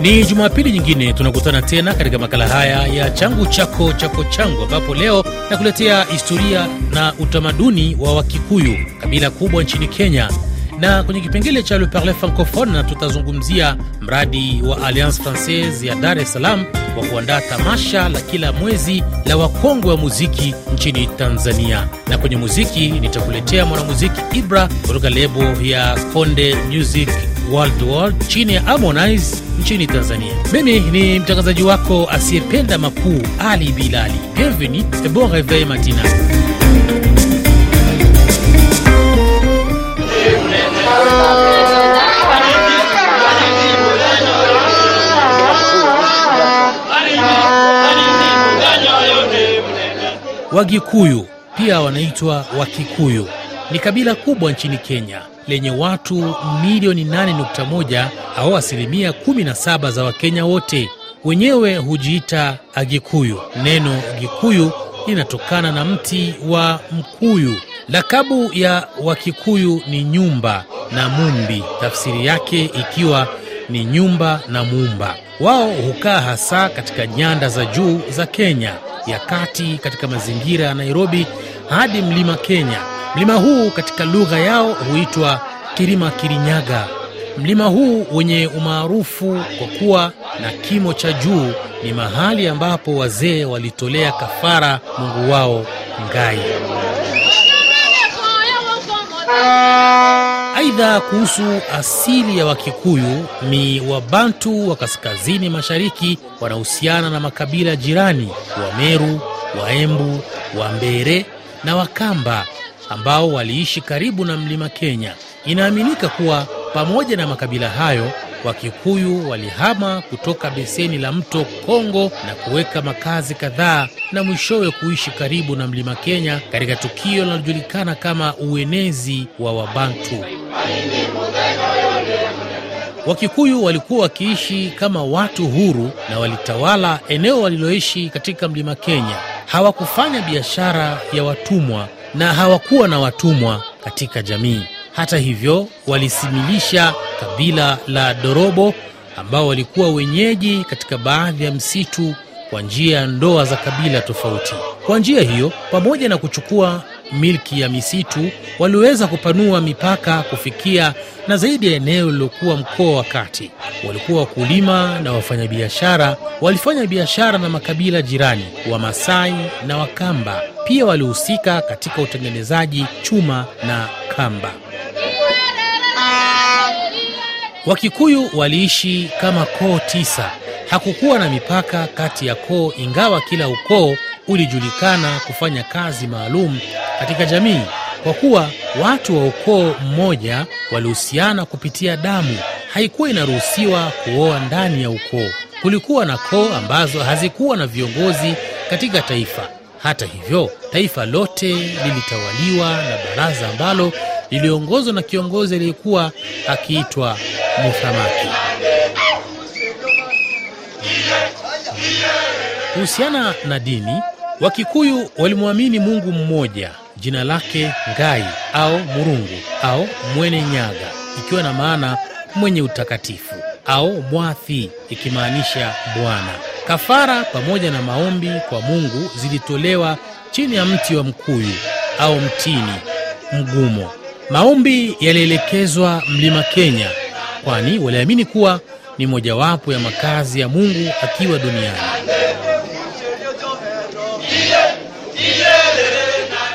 Ni Jumapili nyingine tunakutana tena katika makala haya ya changu chako chako changu, ambapo leo nakuletea historia na utamaduni wa Wakikuyu, kabila kubwa nchini Kenya, na kwenye kipengele cha Le Parle Francophone na tutazungumzia mradi wa Alliance Francaise ya Dar es Salaam wa kuandaa tamasha la kila mwezi la wakongwe wa muziki nchini Tanzania. Na kwenye muziki nitakuletea mwanamuziki Ibra kutoka lebo ya Konde Music World World chini ya Harmonize nchini Tanzania. Mimi ni mtangazaji wako asiyependa makuu Ali Bilali. Bienvenue et bon réveil matinal. Wagikuyu pia wanaitwa Wakikuyu ni kabila kubwa nchini Kenya lenye watu milioni 8.1 au asilimia 17 za Wakenya wote. Wenyewe hujiita Agikuyu. Neno Gikuyu linatokana na mti wa mkuyu. Lakabu ya Wakikuyu ni nyumba na mumbi, tafsiri yake ikiwa ni nyumba na muumba. Wao hukaa hasa katika nyanda za juu za Kenya ya kati, katika mazingira ya Nairobi hadi mlima Kenya. Mlima huu katika lugha yao huitwa Kirima Kirinyaga. Mlima huu wenye umaarufu kwa kuwa na kimo cha juu ni mahali ambapo wazee walitolea kafara mungu wao Ngai. Aidha, kuhusu asili ya Wakikuyu ni Wabantu wa kaskazini mashariki wanahusiana na makabila jirani Wameru, Waembu, Wambere na Wakamba ambao waliishi karibu na mlima Kenya. Inaaminika kuwa pamoja na makabila hayo, Wakikuyu walihama kutoka beseni la mto Kongo na kuweka makazi kadhaa na mwishowe kuishi karibu na mlima Kenya katika tukio linalojulikana kama uenezi wa Wabantu. Wakikuyu walikuwa wakiishi kama watu huru na walitawala eneo waliloishi katika mlima Kenya. Hawakufanya biashara ya watumwa na hawakuwa na watumwa katika jamii. Hata hivyo, walisimilisha kabila la Dorobo ambao walikuwa wenyeji katika baadhi ya msitu kwa njia ya ndoa za kabila tofauti. Kwa njia hiyo, pamoja na kuchukua milki ya misitu, waliweza kupanua mipaka kufikia na zaidi ya eneo lililokuwa mkoa wa kati. Walikuwa wakulima na wafanyabiashara, walifanya biashara na makabila jirani Wamasai na Wakamba. Pia walihusika katika utengenezaji chuma na kamba. Wakikuyu waliishi kama koo tisa. Hakukuwa na mipaka kati ya koo, ingawa kila ukoo ulijulikana kufanya kazi maalum katika jamii. Kwa kuwa watu wa ukoo mmoja walihusiana kupitia damu, haikuwa inaruhusiwa kuoa ndani ya ukoo. Kulikuwa na koo ambazo hazikuwa na viongozi katika taifa. Hata hivyo, taifa lote lilitawaliwa na baraza ambalo liliongozwa na kiongozi aliyekuwa akiitwa Muthamaki. Kuhusiana na dini, Wakikuyu walimwamini Mungu mmoja, jina lake Ngai au Murungu au Mwene Nyaga, ikiwa na maana mwenye utakatifu au Mwathi, ikimaanisha Bwana. Kafara pamoja na maombi kwa Mungu zilitolewa chini ya mti wa mkuyu au mtini mgumo. Maombi yalielekezwa mlima Kenya, kwani waliamini kuwa ni mojawapo ya makazi ya Mungu akiwa duniani.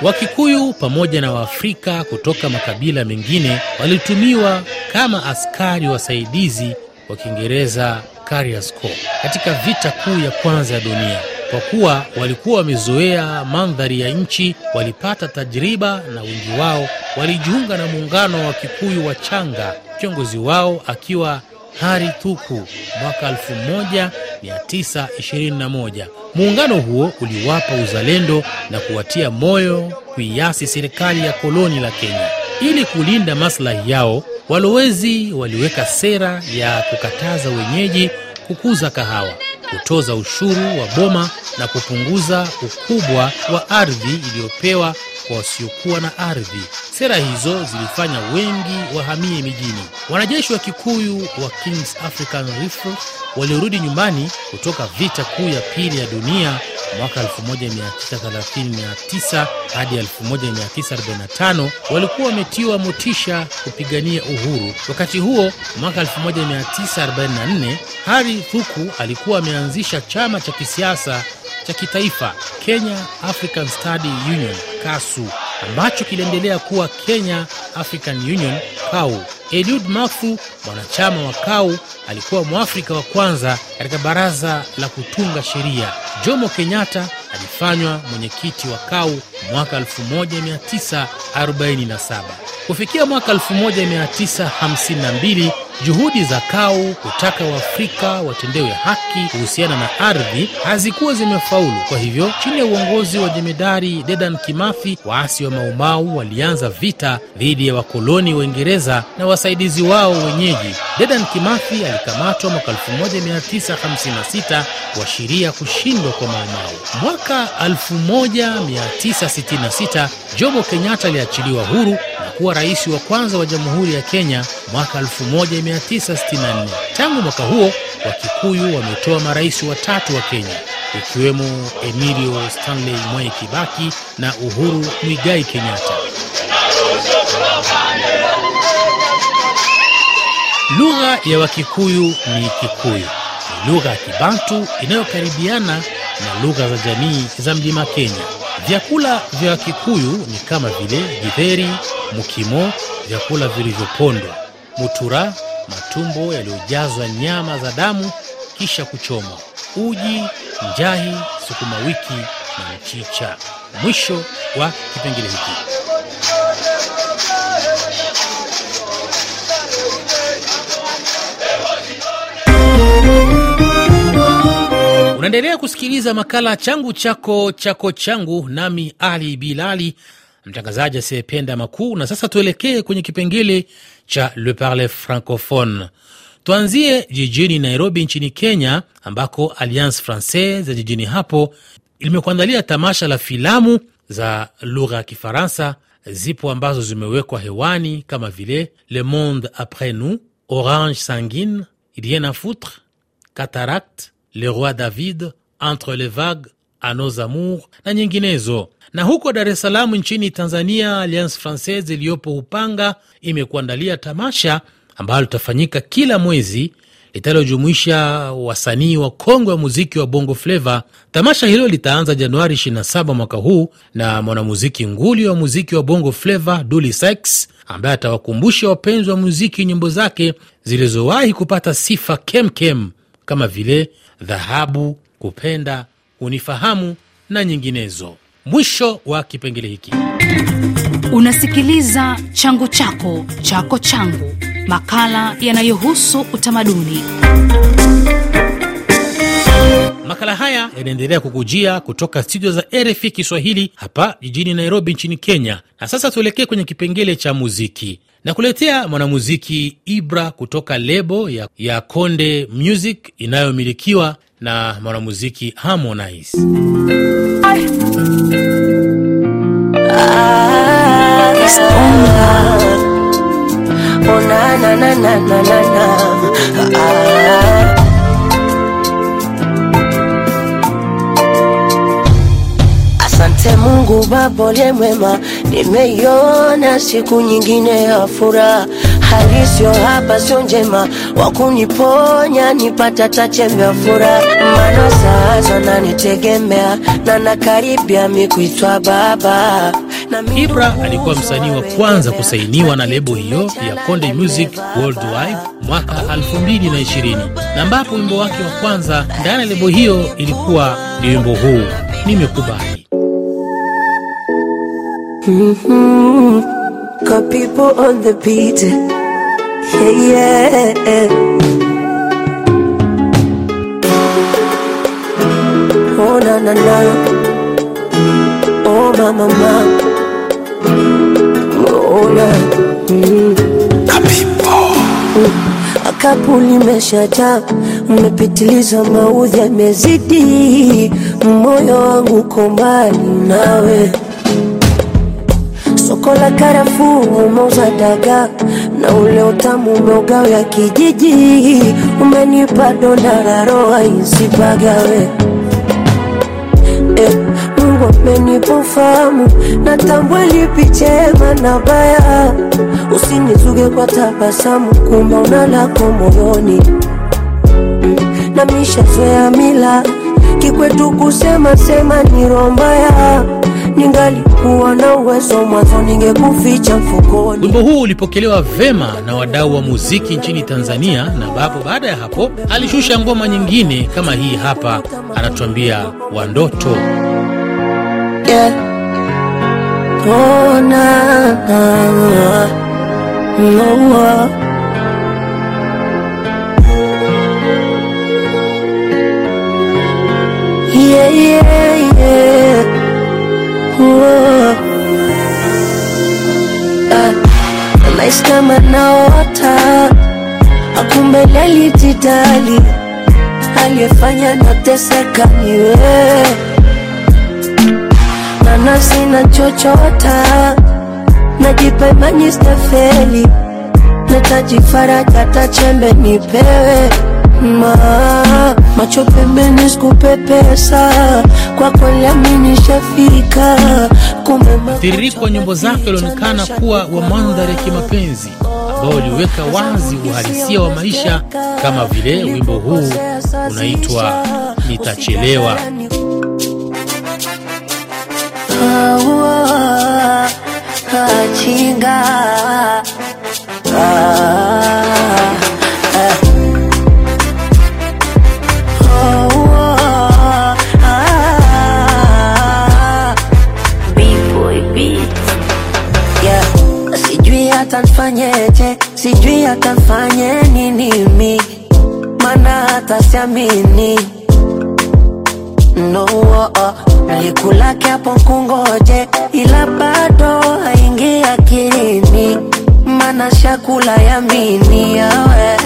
Wakikuyu pamoja na Waafrika kutoka makabila mengine walitumiwa kama askari wasaidizi wa Kiingereza Carriers Corps katika vita kuu ya kwanza ya dunia. Kwa kuwa walikuwa wamezoea mandhari ya nchi, walipata tajriba na wengi wao walijiunga na muungano wa Kikuyu wa Changa, kiongozi wao akiwa Hari Thuku mwaka 1921. Muungano huo uliwapa uzalendo na kuwatia moyo kuiasi serikali ya koloni la Kenya. Ili kulinda maslahi yao, walowezi waliweka sera ya kukataza wenyeji kukuza kahawa, kutoza ushuru wa boma na kupunguza ukubwa wa ardhi iliyopewa kwa wasiokuwa na ardhi. Sera hizo zilifanya wengi wahamie mijini. Wanajeshi wa Kikuyu wa King's African Rifles waliorudi nyumbani kutoka vita kuu ya pili ya dunia mwaka 1939 hadi 1945 walikuwa wametiwa motisha kupigania uhuru. Wakati huo mwaka 1944 Hari Thuku alikuwa ameanzisha chama cha kisiasa cha kitaifa Kenya African Study Union KASU ambacho kiliendelea kuwa Kenya African Union KAU. Eliud Mafu, mwanachama wa KAU, alikuwa Mwafrika wa kwanza katika baraza la kutunga sheria. Jomo Kenyatta alifanywa mwenyekiti wa KAU mwaka 1947. Kufikia mwaka 1952 juhudi za KAU kutaka Waafrika watendewe haki kuhusiana na ardhi hazikuwa zimefaulu. Kwa hivyo, chini ya uongozi wa jemedari Dedan Kimathi, waasi wa Maumau walianza vita dhidi ya wakoloni Waingereza na wasaidizi wao wenyeji. Dedan Kimathi alikamatwa mwaka 1956 kuashiria kushindwa kwa Maumau. Mwaka 1966 Jomo Kenyatta aliachiliwa huru kuwa rais wa kwanza wa Jamhuri ya Kenya mwaka 1964. Tangu mwaka huo Wakikuyu wametoa marais watatu wa Kenya ikiwemo Emilio Stanley Mwai Kibaki na Uhuru Muigai Kenyatta. Lugha ya Wakikuyu ni Kikuyu. Ni lugha ya Kibantu inayokaribiana na lugha za jamii za Mlima Kenya. Vyakula vya Wakikuyu ni kama vile githeri, mukimo, vyakula vilivyopondwa, mutura, matumbo yaliyojazwa nyama za damu kisha kuchomwa, uji, njahi, sukuma wiki na mchicha. Mwisho wa kipengele hiki. Unaendelea kusikiliza makala changu chako chako changu, nami Ali Bilali, mtangazaji asiyependa makuu. Na sasa tuelekee kwenye kipengele cha Le Parle Francophone. Tuanzie jijini Nairobi nchini Kenya, ambako Alliance Francaise ya jijini hapo limekuandalia tamasha la filamu za lugha ya Kifaransa. Zipo ambazo zimewekwa hewani kama vile Le Monde Après Nous, Orange Sanguine, Rien à foutre, Cataract, Le Roi David, Entre les Vagues, A Nos Amours na nyinginezo. Na huko Dar es Salaam nchini Tanzania, Alliance Francaise iliyopo Upanga imekuandalia tamasha ambalo litafanyika kila mwezi litalojumuisha wasanii wa kongwe wa muziki wa bongo fleva. Tamasha hilo litaanza Januari 27 mwaka huu na mwanamuziki nguli wa muziki wa bongo fleva Dully Sykes ambaye atawakumbusha wapenzi wa muziki nyimbo zake zilizowahi kupata sifa kemkem kama vile dhahabu, kupenda, unifahamu na nyinginezo. Mwisho wa kipengele hiki. Unasikiliza changu chako chako changu, makala yanayohusu utamaduni. Makala haya yanaendelea kukujia kutoka studio za RFI Kiswahili hapa jijini Nairobi nchini Kenya. Na sasa tuelekee kwenye kipengele cha muziki na kuletea mwanamuziki Ibra kutoka lebo ya, ya Konde Music inayomilikiwa na mwanamuziki Harmonize. Asante Mungu Baba uliye mwema, nimeiona siku nyingine ya furaha. Hali sio hapa, sio njema, wakuniponya nipata tachembe ya furaha. Maana sasa nanitegemea na nakaribia mi kuitwa baba. Ibra alikuwa msanii wa kwanza kusainiwa na lebo hiyo ya Konde Music Worldwide mwaka 2020 na ambapo wimbo wake wa kwanza ndani ya lebo hiyo ilikuwa ni wimbo huu Nimekubali. Got people on the beat. Yeah, yeah. Oh, na, na, na. Oh, ma, ma, ma. Oh, na. Mm. Akapu limeshajaa, mmepitiliza, maudhi yamezidi, moyo wangu uko mbali nawe soko la karafuu umeuza dagaa na ule utamu umeugawia kijiji, umenipa donda la roho isipagawe. Eh, Mungu amenipa ufahamu, natambua lipi na baya. Usinizuge kwa tabasamu, kumba una lako moyoni Mm, na mishazoea mila kikwetu kusema sema ni roho. Ningalikuwa na uwezo mwanzo, ningekuficha mfukoni. Wimbo huu ulipokelewa vema na wadau wa muziki nchini Tanzania, na ambapo baada ya hapo alishusha ngoma nyingine kama hii hapa, anatuambia Wandoto. Yeah. Oh, na, na, no, uh. Yeah, yeah, yeah. Ah, kama naota akumbe lalijitali aliyefanya nateseka niwe na nafsi na chochota najipa imani stafeli natajifaraja tachembe nipewe ma macho pembeni sikupepesa kwa kweli aminishafika Mtiririko wa nyimbo zake ulionekana kuwa wa mandhari ya kimapenzi ambao uliweka wazi uhalisia wa maisha, kama vile wimbo huu unaitwa Nitachelewa. Aua, Hata sijui atafanye nini mi, mana hata no oh, oh. Nilikulake hapo kungoje, ila bado haingi akilini, mana shakula yamini yawe.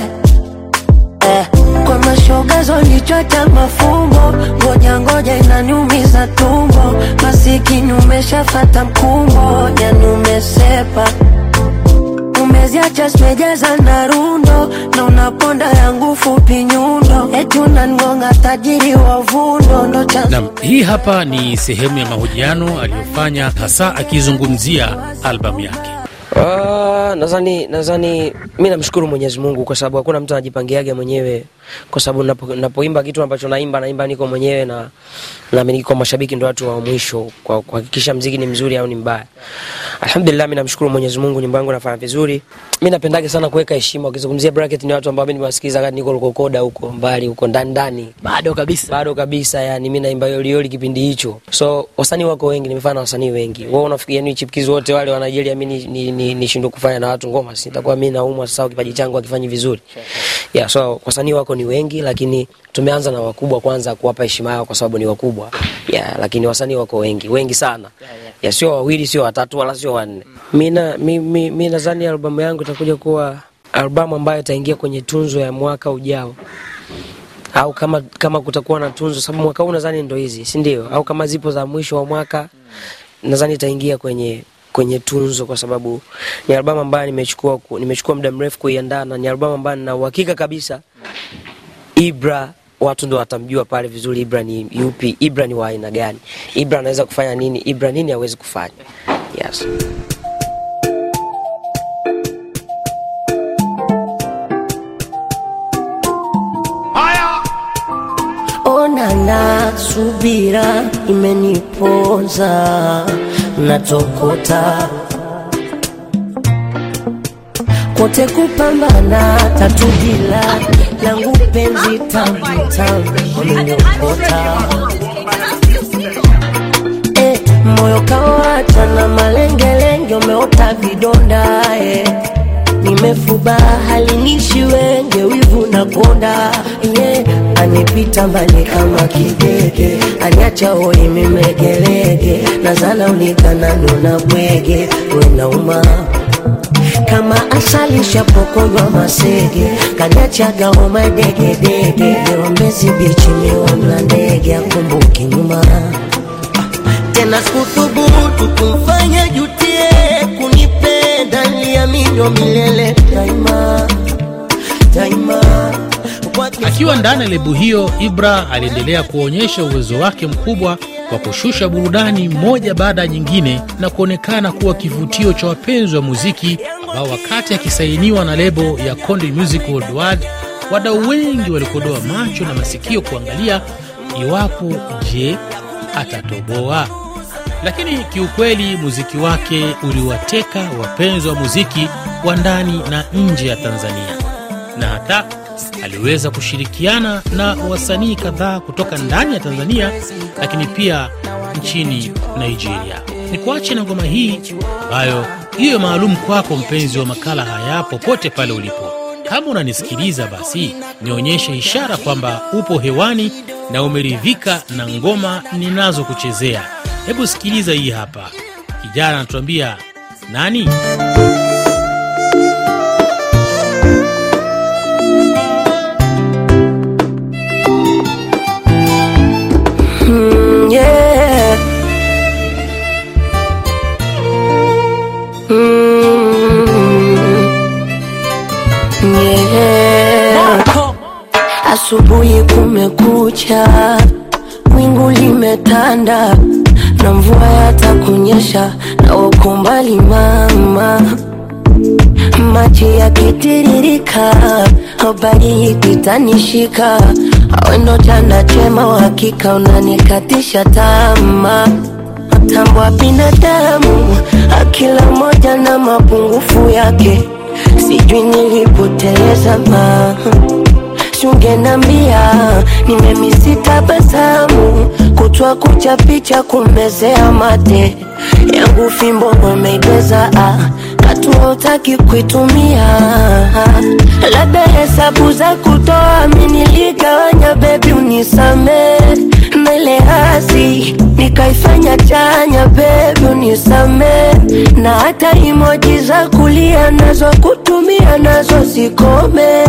Eh. Kwa mashoga zolichota mafumbo, ngoja ngoja inaniumiza tumbo, masikini umeshafata mkumbo, yani umesepa umeziacha zimejaza na rundo na unaponda yangu fupi nyundo, eti unangonga tajiri wa vundo. Ndo chanzo Nam, hii hapa ni sehemu ya mahojiano aliyofanya hasa akizungumzia albamu yake. Ah, nadhani nadhani mi namshukuru Mwenyezi Mungu kwa sababu hakuna mtu anajipangiaga mwenyewe, kwa sababu napoimba kitu ambacho naimba naimba niko mwenyewe na naamini kwa mashabiki ndio watu wa mwisho kwa kuhakikisha mziki ni mzuri au ni mbaya. Alhamdulillah, mimi namshukuru Mwenyezi Mungu, nyimbo yangu nafanya vizuri. Mimi napendaga sana kuweka heshima. Ukizungumzia bracket ni watu ambao mimi nimewasikiza wakati niko Lukokoda huko mbali huko ndani ndani. Bado kabisa. Bado kabisa yani mimi naimba yolioli kipindi hicho. So wasanii wako wengi nimefanya na wasanii wengi. Wewe unafikiria ni chipkizi wote wale wa Nigeria mimi nishindwe ni, ni, nishindwe kufanya na watu ngoma? Sitakuwa mimi naumwa sasa kipaji changu akifanyi vizuri. Yeah, so wasanii wako ni wengi lakini tumeanza na wakubwa kwanza kuwapa heshima yao kwa sababu ni wakubwa. Yeah, lakini wasanii wako wengi wengi sana. Yeah, sio wawili sio watatu wala sio wanne. Mm. mi, mi, mi nadhani albamu yangu itakuja kuwa albamu ambayo itaingia kwenye tunzo ya mwaka ujao. Au kama kama kutakuwa na tunzo, sababu mwaka huu nadhani ndo hizi, si ndio? Au kama zipo za mwisho wa mwaka, nadhani itaingia kwenye kwenye tunzo, kwa sababu ni albamu ambayo nimechukua nimechukua muda mrefu kuiandaa, na ni albamu ambayo nina uhakika kabisa Ibra watu ndo watamjua pale vizuri, Ibra ni yupi, Ibra ni wa aina gani, Ibra anaweza kufanya nini, Ibra nini hawezi kufanya. Yes. onana subira imeniponza natokota kote kupambana tatudila langu penzi tamtam eh, moyo kawacha na malengelenge umeota vidonda eh. nimefuba halinishi wenge wivu na konda yeah. anipita mbali kama kidege aniacha hoi mimegelege nazala unikanano na bwege wenauma kama asali shapokonywa masege. Kaniachaga homa degedege niwambezi bichi mla ndege. Akumbuki nyuma. Tena sikuthubutu kumfanya jutie. Upendo milele. Daima daima. Akiwa ndani ya lebu hiyo, Ibra aliendelea kuonyesha uwezo wake mkubwa wa kushusha burudani moja baada ya nyingine na kuonekana kuwa kivutio cha wapenzi wa muziki wakati akisainiwa na lebo ya Konde Music Worldwide, wadau wengi walikodoa macho na masikio kuangalia iwapo je, atatoboa. Lakini kiukweli muziki wake uliwateka wapenzi wa muziki wa ndani na nje ya Tanzania na hata aliweza kushirikiana na wasanii kadhaa kutoka ndani ya Tanzania, lakini pia nchini Nigeria. Ni kuache na ngoma hii ambayo hiyo maalum kwako, mpenzi wa makala haya, popote pale ulipo. Kama unanisikiliza, basi nionyeshe ishara kwamba upo hewani na umeridhika na ngoma ninazokuchezea. Hebu sikiliza hii hapa, kijana anatuambia nani Asubuhi kumekucha, wingu limetanda na mvua yatakunyesha, na uko mbali mama, maji yakitiririka, habari ikitanishika, awendo jana chema, uhakika unanikatisha tamaa. Mtambo wa binadamu, akila moja na mapungufu yake, sijui nilipoteleza ma sungenambia nimemisitabasamu kutwa kucha picha kumezea mate. Yangu fimbo umeibeza ah, hatua kuitumia. Labda hesabu za kutoa miniligawanya bebi unisame ile hasi nikaifanya chanya bebi unisame na hata imoji za kulia nazo kutumia nazo zikome.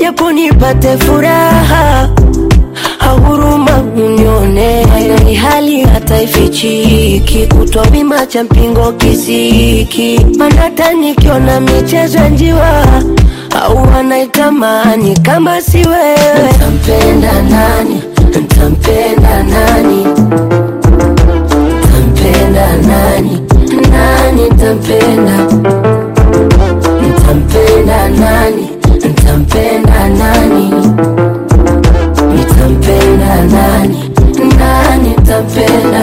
Japo nipate furaha ahuruma unione ni hali hata ifichiki kutwa wima cha mpingo kisiki. Manata nikiona michezo njiwa au wanaitamani kama si wewe. Ntampenda nani ntampenda nani? Tampenda nani? Nani tampenda? Tampenda nani? Tampenda nani? Tampenda nani? Nani nitampenda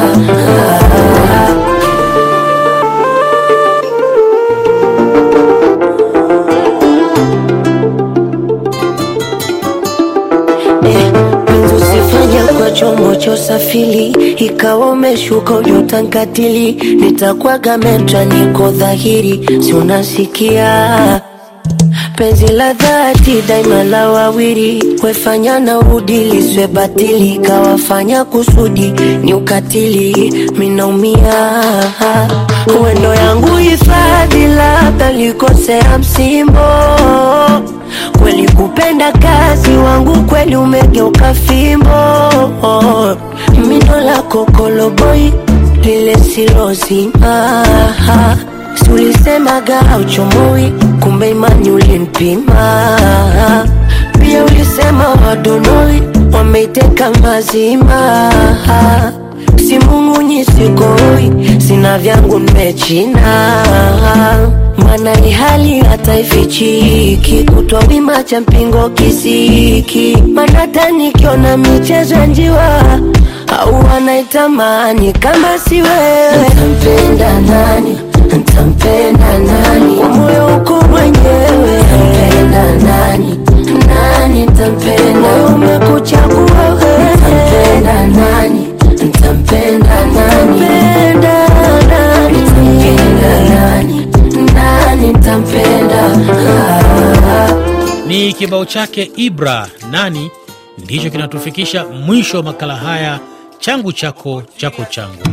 chombo cha usafiri ikawa umeshuka ujotankatili nitakwaga metra niko dhahiri si unasikia? Penzi la dhati daima la wawili. Wefanya na udiliswe batili kawafanya kusudi ni ukatili. Minaumia uendo yangu hifadhi labda likosea msimbo kweli kupenda kazi wangu kweli umegeuka fimbo mino la kokoloboi lile silozima Ulisemaga uchomoi, kumbe imani ulimpima Pia ulisema wadonoi wameiteka mazima. Si Mungu sina vyangu nimechina. Mana ni hali hata ifichiki, kutwa wima cha mpingo kisiki. Mana tanikiona michezo ya njiwa au wanaitamani kama si wewe, ntampenda nani? ntampenda nani? Kwa moyo uko mwenyewe. Ntampenda nani? Nani ntampenda umekuchagua wewe. Ntampenda nani? Ntampenda nani kibao chake Ibra nani ndicho kinatufikisha mwisho wa makala haya changu chako chako changu.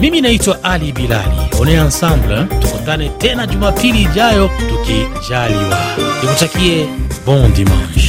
Mimi naitwa Ali Bilali One Ensemble. Tukutane tena Jumapili ijayo tukijaliwa. Nikutakie bon dimanche.